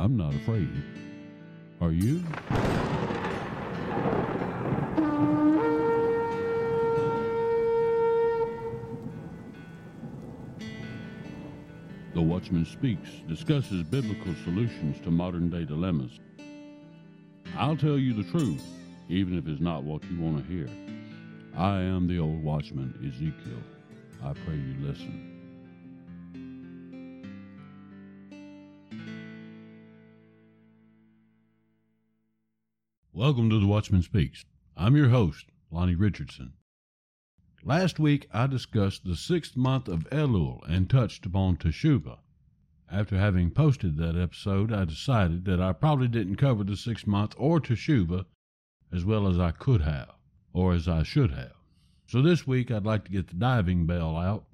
I'm not afraid. Are you? The Watchman Speaks discusses biblical solutions to modern day dilemmas. I'll tell you the truth, even if it's not what you want to hear. I am the old watchman, Ezekiel. I pray you listen. Welcome to The Watchman Speaks. I'm your host, Lonnie Richardson. Last week I discussed the sixth month of Elul and touched upon Teshuvah. After having posted that episode, I decided that I probably didn't cover the sixth month or Teshuvah as well as I could have, or as I should have. So this week I'd like to get the diving bell out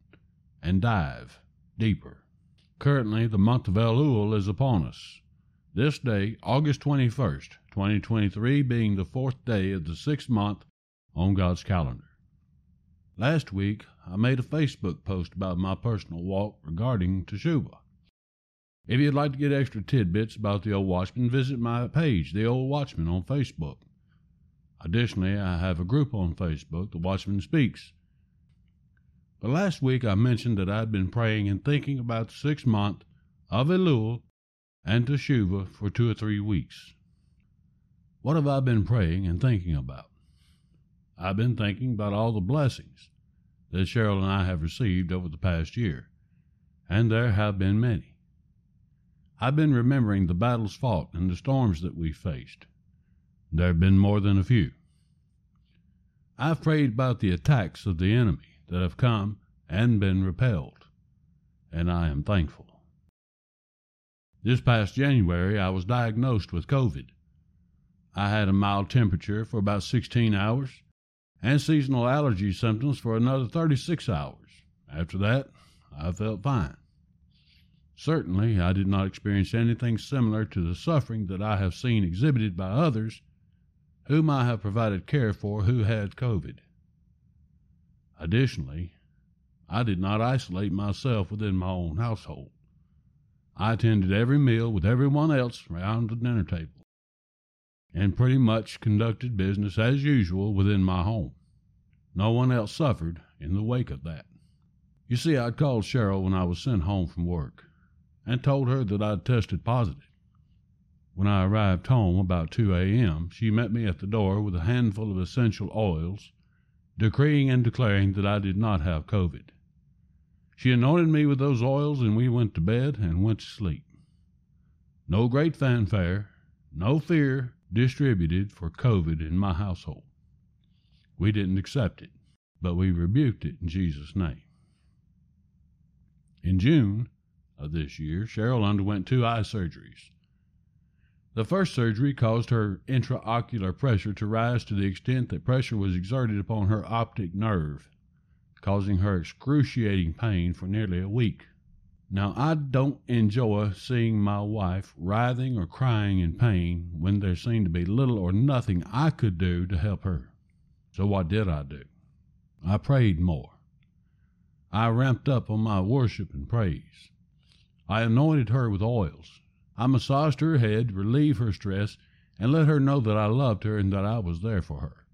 and dive deeper. Currently, the month of Elul is upon us. This day, August 21st, 2023, being the fourth day of the sixth month on God's calendar. Last week, I made a Facebook post about my personal walk regarding Teshuvah. If you'd like to get extra tidbits about the Old Watchman, visit my page, The Old Watchman, on Facebook. Additionally, I have a group on Facebook, The Watchman Speaks. But last week I mentioned that I'd been praying and thinking about the sixth month of Elul and Teshuvah for two or three weeks. What have I been praying and thinking about? I've been thinking about all the blessings that Cheryl and I have received over the past year, and there have been many. I've been remembering the battles fought and the storms that we faced. There have been more than a few. I've prayed about the attacks of the enemy that have come and been repelled, and I am thankful. This past January, I was diagnosed with COVID. I had a mild temperature for about 16 hours and seasonal allergy symptoms for another 36 hours. After that, I felt fine. Certainly, I did not experience anything similar to the suffering that I have seen exhibited by others whom I have provided care for who had COVID. Additionally, I did not isolate myself within my own household. I attended every meal with everyone else round the dinner table, and pretty much conducted business as usual within my home. No one else suffered in the wake of that. You see, I'd called Cheryl when I was sent home from work and told her that I'd tested positive. When I arrived home about 2 a.m., she met me at the door with a handful of essential oils, decreeing and declaring that I did not have COVID. She anointed me with those oils, and we went to bed and went to sleep. No great fanfare, no fear distributed for COVID in my household. We didn't accept it, but we rebuked it in Jesus' name. In June of this year, Cheryl underwent two eye surgeries. The first surgery caused her intraocular pressure to rise to the extent that pressure was exerted upon her optic nerve causing her excruciating pain for nearly a week. Now, I don't enjoy seeing my wife writhing or crying in pain when there seemed to be little or nothing I could do to help her. So, what did I do? I prayed more. I ramped up on my worship and praise. I anointed her with oils. I massaged her head, to relieve her stress, and let her know that I loved her and that I was there for her.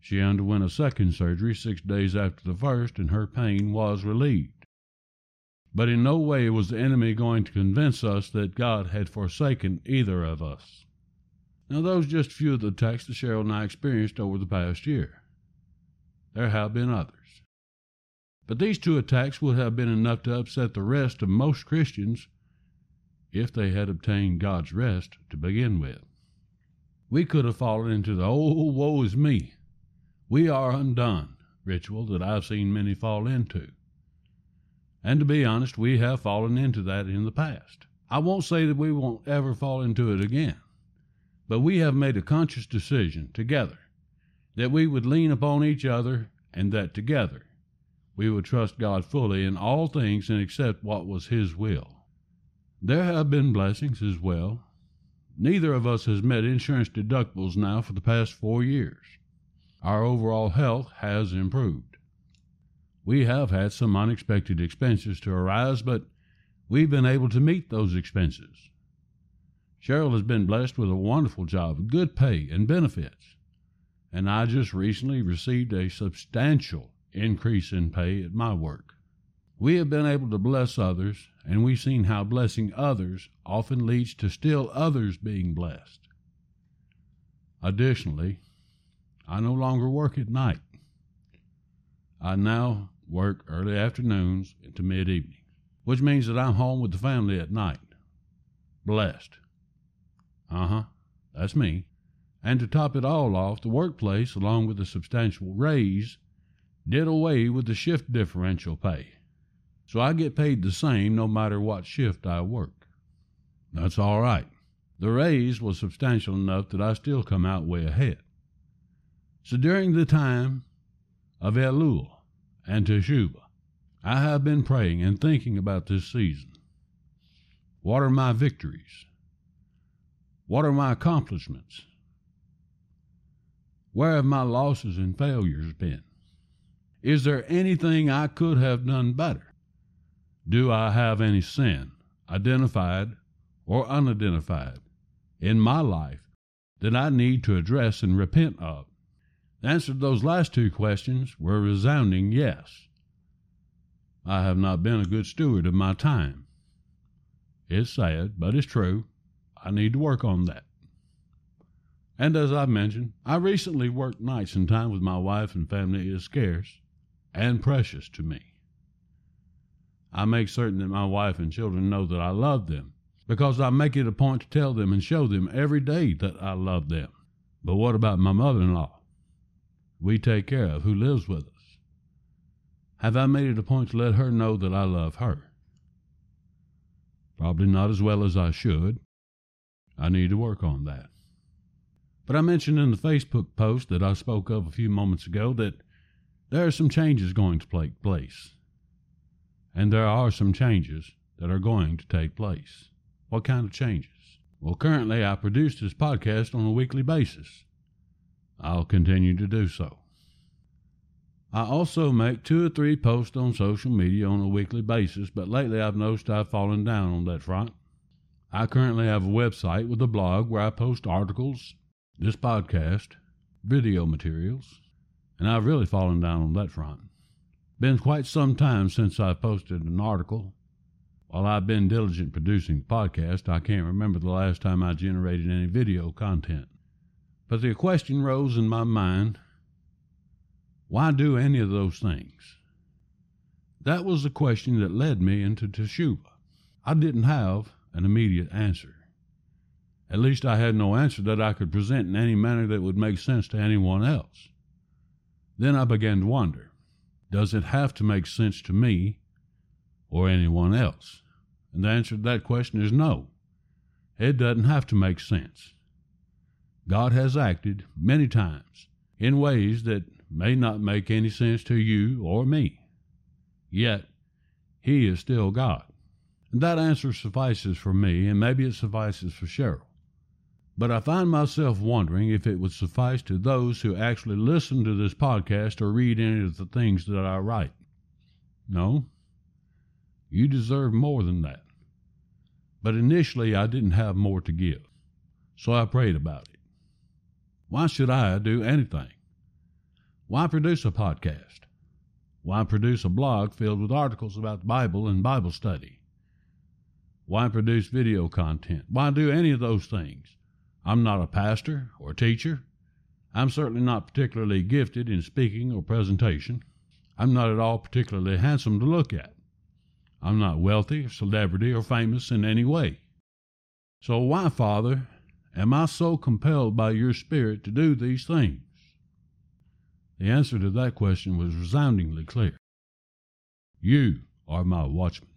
She underwent a second surgery six days after the first, and her pain was relieved. But in no way was the enemy going to convince us that God had forsaken either of us. Now, those just a few of the attacks that Cheryl and I experienced over the past year. There have been others. But these two attacks would have been enough to upset the rest of most Christians if they had obtained God's rest to begin with. We could have fallen into the oh, woe is me we are undone ritual that I've seen many fall into. And to be honest, we have fallen into that in the past. I won't say that we won't ever fall into it again, but we have made a conscious decision together that we would lean upon each other and that together we would trust God fully in all things and accept what was His will. There have been blessings as well. Neither of us has met insurance deductibles now for the past four years our overall health has improved. We have had some unexpected expenses to arise, but we've been able to meet those expenses. Cheryl has been blessed with a wonderful job good pay and benefits, and I just recently received a substantial increase in pay at my work. We have been able to bless others, and we've seen how blessing others often leads to still others being blessed. Additionally, I no longer work at night. I now work early afternoons into mid evening, which means that I'm home with the family at night. Blessed. Uh huh, that's me. And to top it all off, the workplace, along with a substantial raise, did away with the shift differential pay so I get paid the same no matter what shift I work. That's all right. The raise was substantial enough that I still come out way ahead. So during the time of Elul and Teshuvah, I have been praying and thinking about this season. What are my victories? What are my accomplishments? Where have my losses and failures been? Is there anything I could have done better? Do I have any sin, identified or unidentified, in my life that I need to address and repent of? The answer to those last two questions were resounding yes. I have not been a good steward of my time. It's sad, but it's true. I need to work on that. And as I've mentioned, I recently worked nights and time with my wife and family is scarce and precious to me. I make certain that my wife and children know that I love them because I make it a point to tell them and show them every day that I love them. But what about my mother in law? We take care of who lives with us. Have I made it a point to let her know that I love her? Probably not as well as I should. I need to work on that. But I mentioned in the Facebook post that I spoke of a few moments ago that there are some changes going to take place and there are some changes that are going to take place. What kind of changes? Well, currently I produce this podcast on a weekly basis. I'll continue to do so. I also make two or three posts on social media on a weekly basis, but lately I've noticed I've fallen down on that front. I currently have a website with a blog where I post articles, this podcast, video materials, and I've really fallen down on that front. Been quite some time since I've posted an article. While I've been diligent producing the podcast, I can't remember the last time I generated any video content. But the question rose in my mind why do any of those things? That was the question that led me into Teshuvah. I didn't have an immediate answer. At least I had no answer that I could present in any manner that would make sense to anyone else. Then I began to wonder does it have to make sense to me or anyone else? And the answer to that question is no. It doesn't have to make sense. God has acted many times in ways that may not make any sense to you or me. Yet, He is still God. And that answer suffices for me, and maybe it suffices for Cheryl. But I find myself wondering if it would suffice to those who actually listen to this podcast or read any of the things that I write. No, you deserve more than that. But initially, I didn't have more to give, so I prayed about it. Why should I do anything? Why produce a podcast? Why produce a blog filled with articles about the Bible and Bible study? Why produce video content? Why do any of those things? I'm not a pastor or teacher. I'm certainly not particularly gifted in speaking or presentation. I'm not at all particularly handsome to look at. I'm not wealthy, celebrity, or famous in any way. So why, Father, am I so compelled by your Spirit to do these things? The answer to that question was resoundingly clear. You are my watchman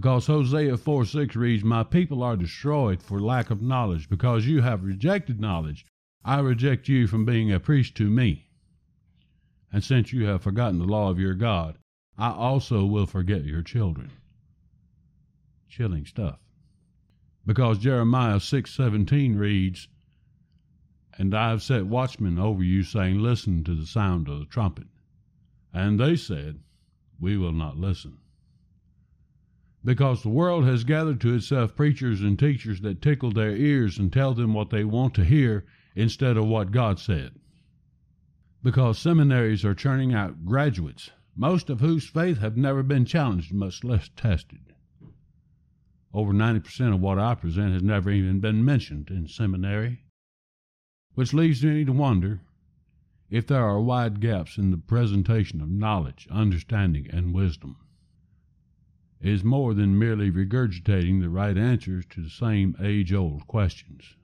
because Hosea 4 6 reads, My people are destroyed for lack of knowledge, because you have rejected knowledge. I reject you from being a priest to me. And since you have forgotten the law of your God, I also will forget your children. Chilling stuff. Because Jeremiah 6:17 reads, And I have set watchmen over you, saying, Listen to the sound of the trumpet. And they said, We will not listen. because the world has gathered to itself preachers and teachers that tickle their ears and tell them what they want to hear instead of what God said. Because seminaries are churning out graduates, most of whose faith have never been challenged, much less tested. Over 90% of what I present has never even been mentioned in seminary, which leaves me to wonder if there are wide gaps in the presentation of knowledge, understanding, and wisdom. It is more than merely regurgitating the right answers to the same age old questions.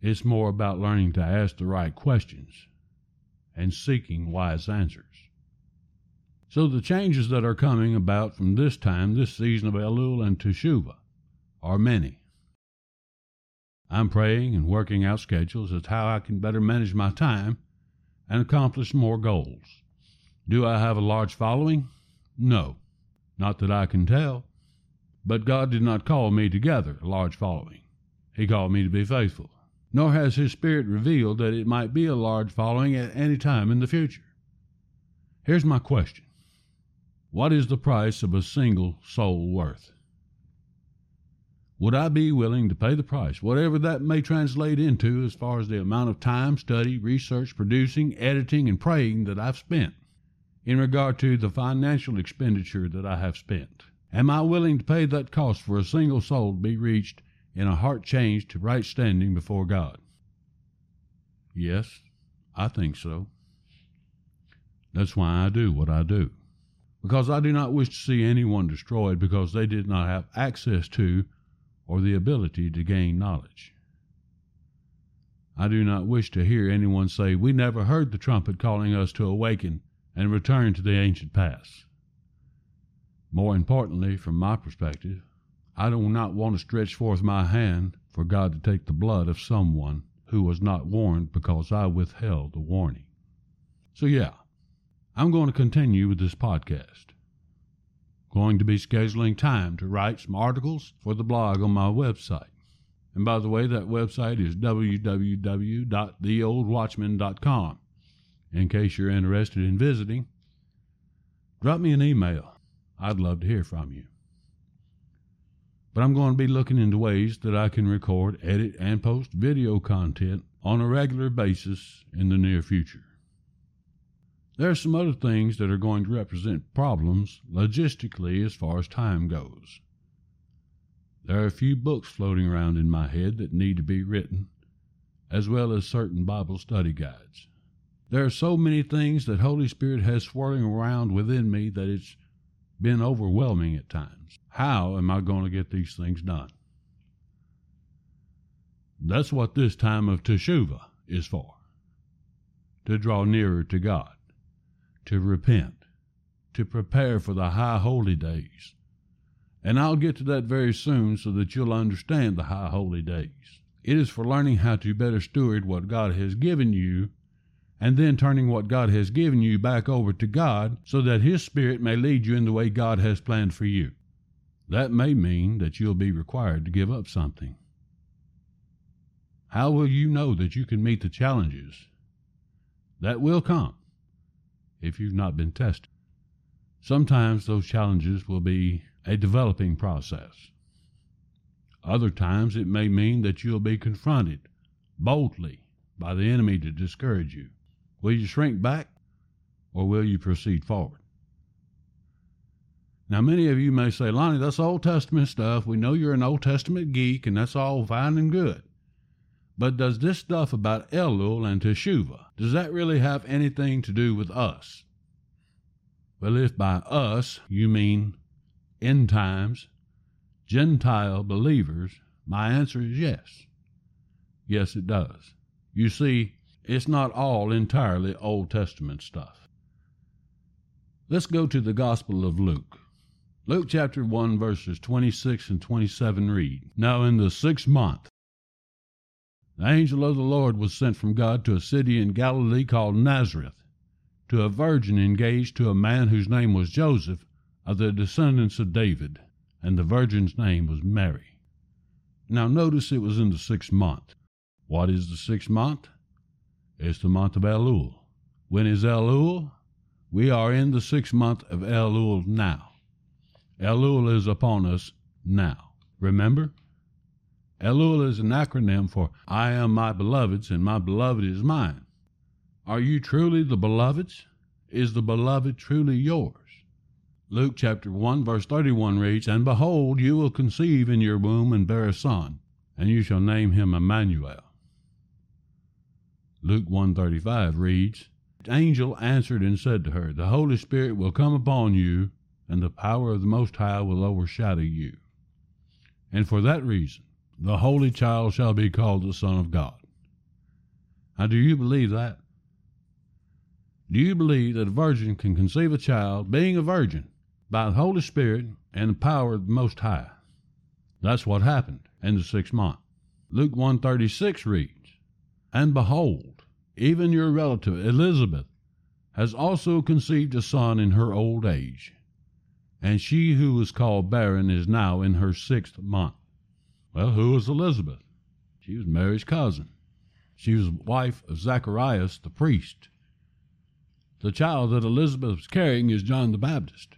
It's more about learning to ask the right questions and seeking wise answers. So the changes that are coming about from this time, this season of Elul and Teshuvah, are many. I'm praying and working out schedules as to how I can better manage my time and accomplish more goals. Do I have a large following? No. Not that I can tell. But God did not call me to gather a large following. He called me to be faithful. Nor has His Spirit revealed that it might be a large following at any time in the future. Here's my question What is the price of a single soul worth? Would I be willing to pay the price, whatever that may translate into as far as the amount of time, study, research, producing, editing, and praying that I've spent? in regard to the financial expenditure that I have spent? Am I willing to pay that cost for a single soul to be reached in a heart changed to right standing before God? Yes, I think so. That's why I do what I do. Because I do not wish to see anyone destroyed because they did not have access to or the ability to gain knowledge. I do not wish to hear anyone say, We never heard the trumpet calling us to awaken and return to the ancient past. More importantly, from my perspective, I do not want to stretch forth my hand for God to take the blood of someone who was not warned because I withheld the warning. So, yeah, I'm going to continue with this podcast. Going to be scheduling time to write some articles for the blog on my website. And by the way, that website is www.theoldwatchman.com in case you're interested in visiting, drop me an email. I'd love to hear from you. But I'm going to be looking into ways that I can record, edit, and post video content on a regular basis in the near future. There are some other things that are going to represent problems logistically as far as time goes. There are a few books floating around in my head that need to be written, as well as certain Bible study guides. There are so many things that Holy Spirit has swirling around within me that it's been overwhelming at times. How am I going to get these things done? That's what this time of Teshuvah is for to draw nearer to God, to repent, to prepare for the high holy days. And I'll get to that very soon so that you'll understand the high holy days. It is for learning how to better steward what God has given you and then turning what God has given you back over to God so that His Spirit may lead you in the way God has planned for you. That may mean that you'll be required to give up something. How will you know that you can meet the challenges that will come if you've not been tested? Sometimes those challenges will be a developing process. Other times it may mean that you'll be confronted boldly by the enemy to discourage you. Will you shrink back or will you proceed forward? Now, many of you may say, Lonnie, that's Old Testament stuff. We know you're an Old Testament geek, and that's all fine and good. But does this stuff about Elul and Teshuvah, does that really have anything to do with us? Well, if by us you mean end times, Gentile believers, my answer is yes. Yes, it does. You see, it's not all entirely Old Testament stuff. Let's go to the Gospel of Luke. Luke chapter 1, verses 26 and 27 read Now in the sixth month, the angel of the Lord was sent from God to a city in Galilee called Nazareth, to a virgin engaged to a man whose name was Joseph, of the descendants of David, and the virgin's name was Mary. Now notice it was in the sixth month. What is the sixth month? It's the month of Elul. When is Elul? We are in the sixth month of Elul now. Elul is upon us now. Remember? Elul is an acronym for I am my beloved's and my beloved is mine. Are you truly the beloved's? Is the beloved truly yours? Luke chapter 1 verse 31 reads, And behold, you will conceive in your womb and bear a son, and you shall name him Emmanuel. Luke 135 reads, angel answered and said to her, The Holy Spirit will come upon you, and the power of the Most High will overshadow you. And for that reason, the Holy Child shall be called the Son of God. Now, do you believe that? Do you believe that a virgin can conceive a child, being a virgin, by the Holy Spirit and the power of the Most High? That's what happened in the sixth month. Luke 136 reads, And behold, even your relative Elizabeth has also conceived a son in her old age, and she who was called barren is now in her sixth month. Well, who was Elizabeth? She was Mary's cousin. She was wife of Zacharias the priest. The child that Elizabeth was carrying is John the Baptist.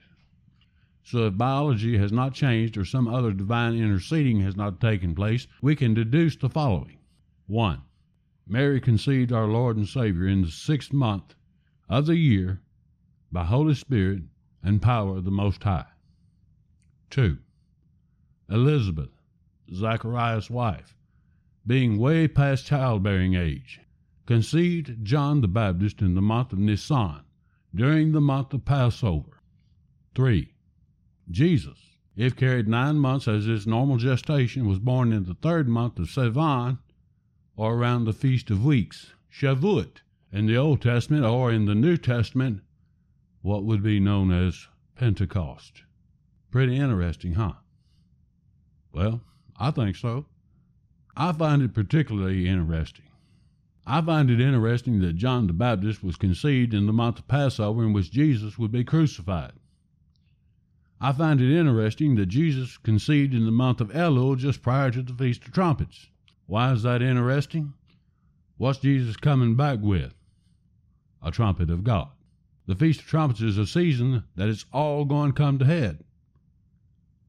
So if biology has not changed or some other divine interceding has not taken place, we can deduce the following. 1. Mary conceived our Lord and Savior in the sixth month of the year by Holy Spirit and power of the Most High. 2. Elizabeth, Zacharias' wife, being way past childbearing age, conceived John the Baptist in the month of Nisan, during the month of Passover. 3. Jesus, if carried nine months as his normal gestation, was born in the third month of Sivan, or around the Feast of Weeks, Shavuot, in the Old Testament, or in the New Testament, what would be known as Pentecost. Pretty interesting, huh? Well, I think so. I find it particularly interesting I find it interesting that John the Baptist was conceived in the month of Passover in which Jesus would be crucified. I find it interesting that Jesus conceived in the month of Elul just prior to the Feast of Trumpets. Why is that interesting? What's Jesus coming back with? A trumpet of God. The Feast of Trumpets is a season that it's all going to come to head.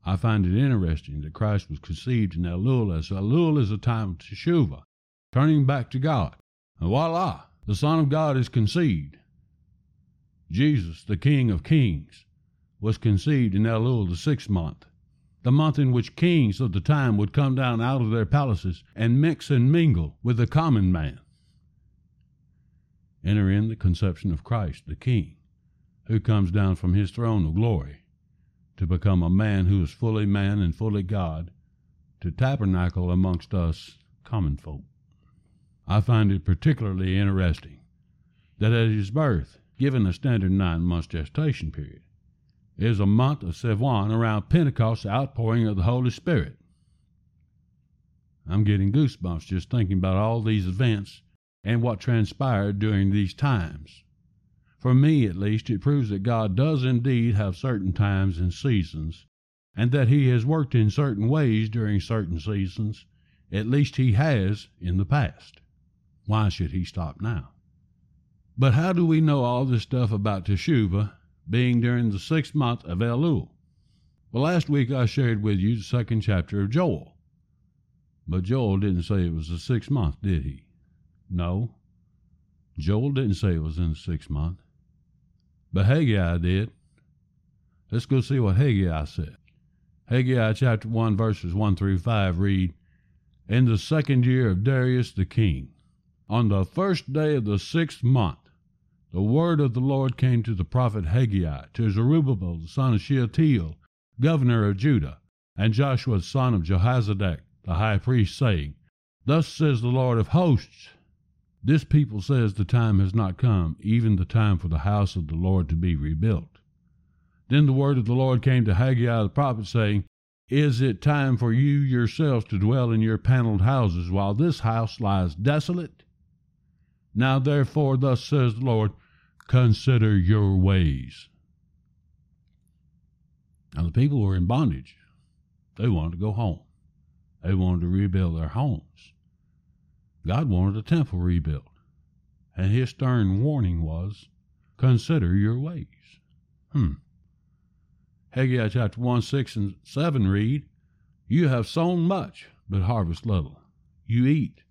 I find it interesting that Christ was conceived in Elul as Elul is a time of teshuvah, turning back to God. And voila, the Son of God is conceived. Jesus, the King of Kings, was conceived in Elul, the sixth month, the month in which kings of the time would come down out of their palaces and mix and mingle with the common man. Enter in the conception of Christ, the King, who comes down from his throne of glory to become a man who is fully man and fully God, to tabernacle amongst us common folk. I find it particularly interesting that at his birth, given a standard nine months gestation period, is a month of Sivan around Pentecost outpouring of the Holy Spirit. I'm getting goosebumps just thinking about all these events and what transpired during these times. For me, at least, it proves that God does indeed have certain times and seasons, and that He has worked in certain ways during certain seasons, at least He has in the past. Why should he stop now? But how do we know all this stuff about Teshuvah being during the sixth month of Elul? Well, last week I shared with you the second chapter of Joel. But Joel didn't say it was the sixth month, did he? No. Joel didn't say it was in the sixth month. But Haggai did. Let's go see what Haggai said. Haggai chapter 1, verses 1 through 5 read, In the second year of Darius the king, on the first day of the sixth month, the word of the Lord came to the prophet Haggai, to Zerubbabel the son of Shealtiel, governor of Judah, and Joshua son of Jehozadak, the high priest, saying, Thus says the Lord of hosts, This people says the time has not come, even the time for the house of the Lord to be rebuilt. Then the word of the Lord came to Haggai the prophet, saying, Is it time for you yourselves to dwell in your paneled houses, while this house lies desolate? Now therefore, thus says the Lord, consider your ways. Now the people were in bondage. They wanted to go home. They wanted to rebuild their homes. God wanted a temple rebuilt. And his stern warning was, consider your ways. Hmm. Haggai chapter 1, 6, and 7 read, You have sown much, but harvest little. You eat,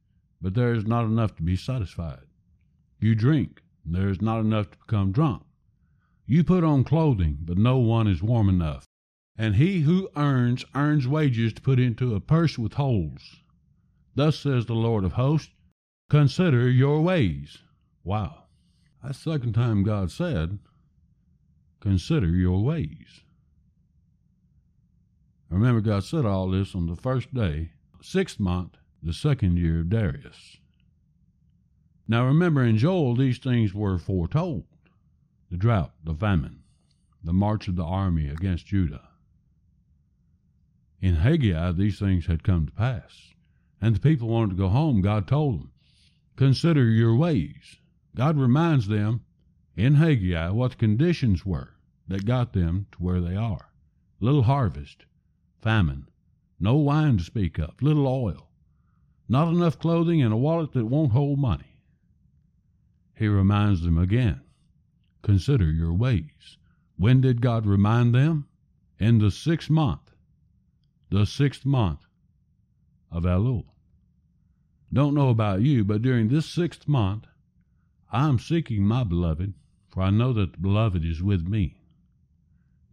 but there is not enough to be satisfied. You drink, and there is not enough to become drunk. You put on clothing, but no one is warm enough. And he who earns, earns wages to put into a purse with holes. Thus says the Lord of hosts, Consider your ways. Wow. That's the second time God said, Consider your ways. Remember, God said all this on the first day, sixth month, the second year of Darius. Now remember, in Joel, these things were foretold the drought, the famine, the march of the army against Judah. In Haggai, these things had come to pass, and the people wanted to go home. God told them, Consider your ways. God reminds them in Haggai what the conditions were that got them to where they are little harvest, famine, no wine to speak of, little oil, not enough clothing, and a wallet that won't hold money. He reminds them again consider your ways. When did God remind them? In the sixth month, the sixth month of Elul. Don't know about you, but during this sixth month, I am seeking my beloved, for I know that the beloved is with me.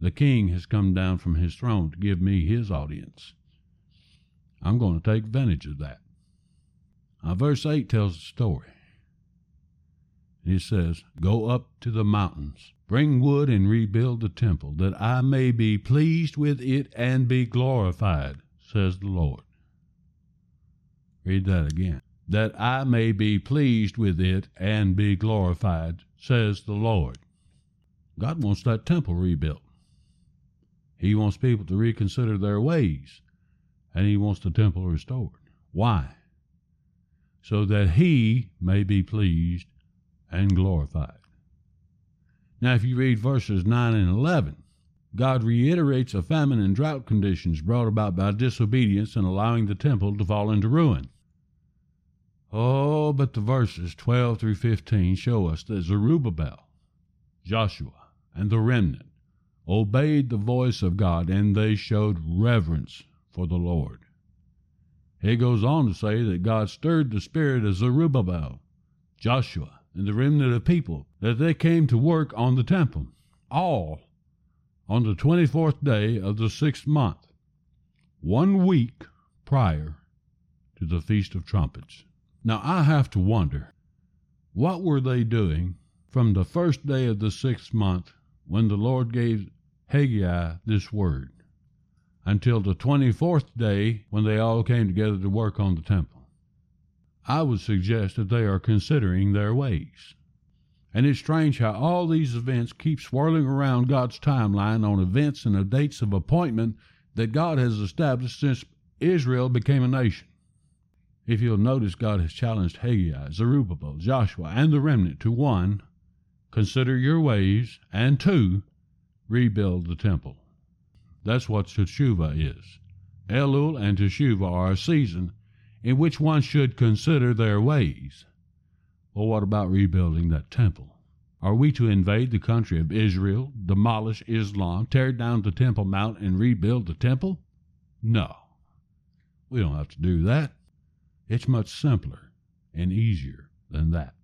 The king has come down from his throne to give me his audience. I'm going to take advantage of that. Now, verse 8 tells the story. He says, Go up to the mountains, bring wood and rebuild the temple, that I may be pleased with it and be glorified, says the Lord. Read that again. That I may be pleased with it and be glorified, says the Lord. God wants that temple rebuilt. He wants people to reconsider their ways, and He wants the temple restored. Why? So that He may be pleased and glorified. Now, if you read verses 9 and 11, God reiterates the famine and drought conditions brought about by disobedience and allowing the temple to fall into ruin. Oh, but the verses 12 through 15 show us that Zerubbabel, Joshua, and the remnant obeyed the voice of God and they showed reverence for the Lord. He goes on to say that God stirred the spirit of Zerubbabel, Joshua, and the remnant of people that they came to work on the temple, all on the 24th day of the sixth month, one week prior to the Feast of Trumpets. Now I have to wonder, what were they doing from the first day of the sixth month when the Lord gave Haggai this word until the 24th day when they all came together to work on the temple? I would suggest that they are considering their ways. And it's strange how all these events keep swirling around God's timeline on events and the dates of appointment that God has established since Israel became a nation. If you'll notice, God has challenged Haggai, Zerubbabel, Joshua, and the remnant to one, consider your ways, and two, rebuild the temple. That's what Teshuvah is. Elul and Teshuvah are a season in which one should consider their ways. Well, what about rebuilding that temple? Are we to invade the country of Israel, demolish Islam, tear down the Temple Mount, and rebuild the temple? No. We don't have to do that. It's much simpler and easier than that.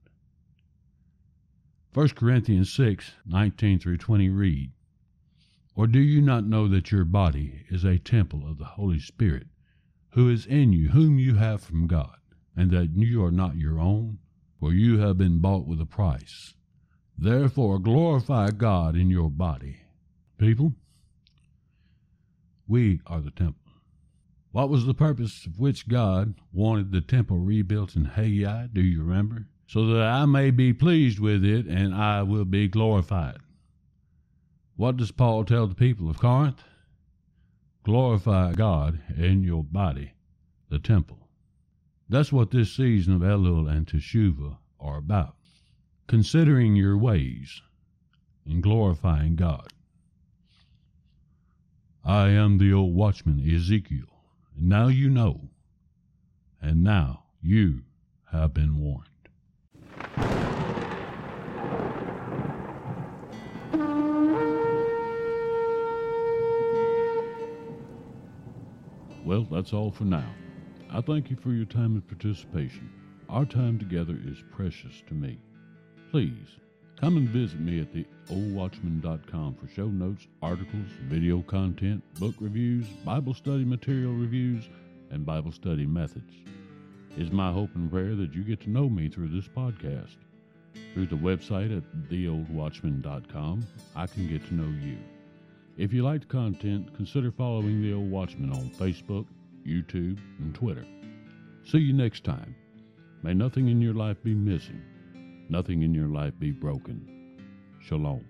1 Corinthians 6 19 through 20 read, Or do you not know that your body is a temple of the Holy Spirit, who is in you, whom you have from God, and that you are not your own? For you have been bought with a price. Therefore glorify God in your body. People, we are the temple. What was the purpose of which God wanted the temple rebuilt in Haggai? Do you remember? So that I may be pleased with it and I will be glorified. What does Paul tell the people of Corinth? Glorify God in your body, the temple. That's what this season of Elul and Teshuvah are about. Considering your ways and glorifying God. I am the old watchman Ezekiel. Now you know, and now you have been warned. Well, that's all for now. I thank you for your time and participation. Our time together is precious to me. Please come and visit me at theoldwatchman.com for show notes, articles, video content, book reviews, Bible study material reviews, and Bible study methods. It's my hope and prayer that you get to know me through this podcast. Through the website at theoldwatchman.com, I can get to know you. If you like the content, consider following The Old Watchman on Facebook, YouTube, and Twitter. See you next time. May nothing in your life be missing, nothing in your life be broken. Shalom.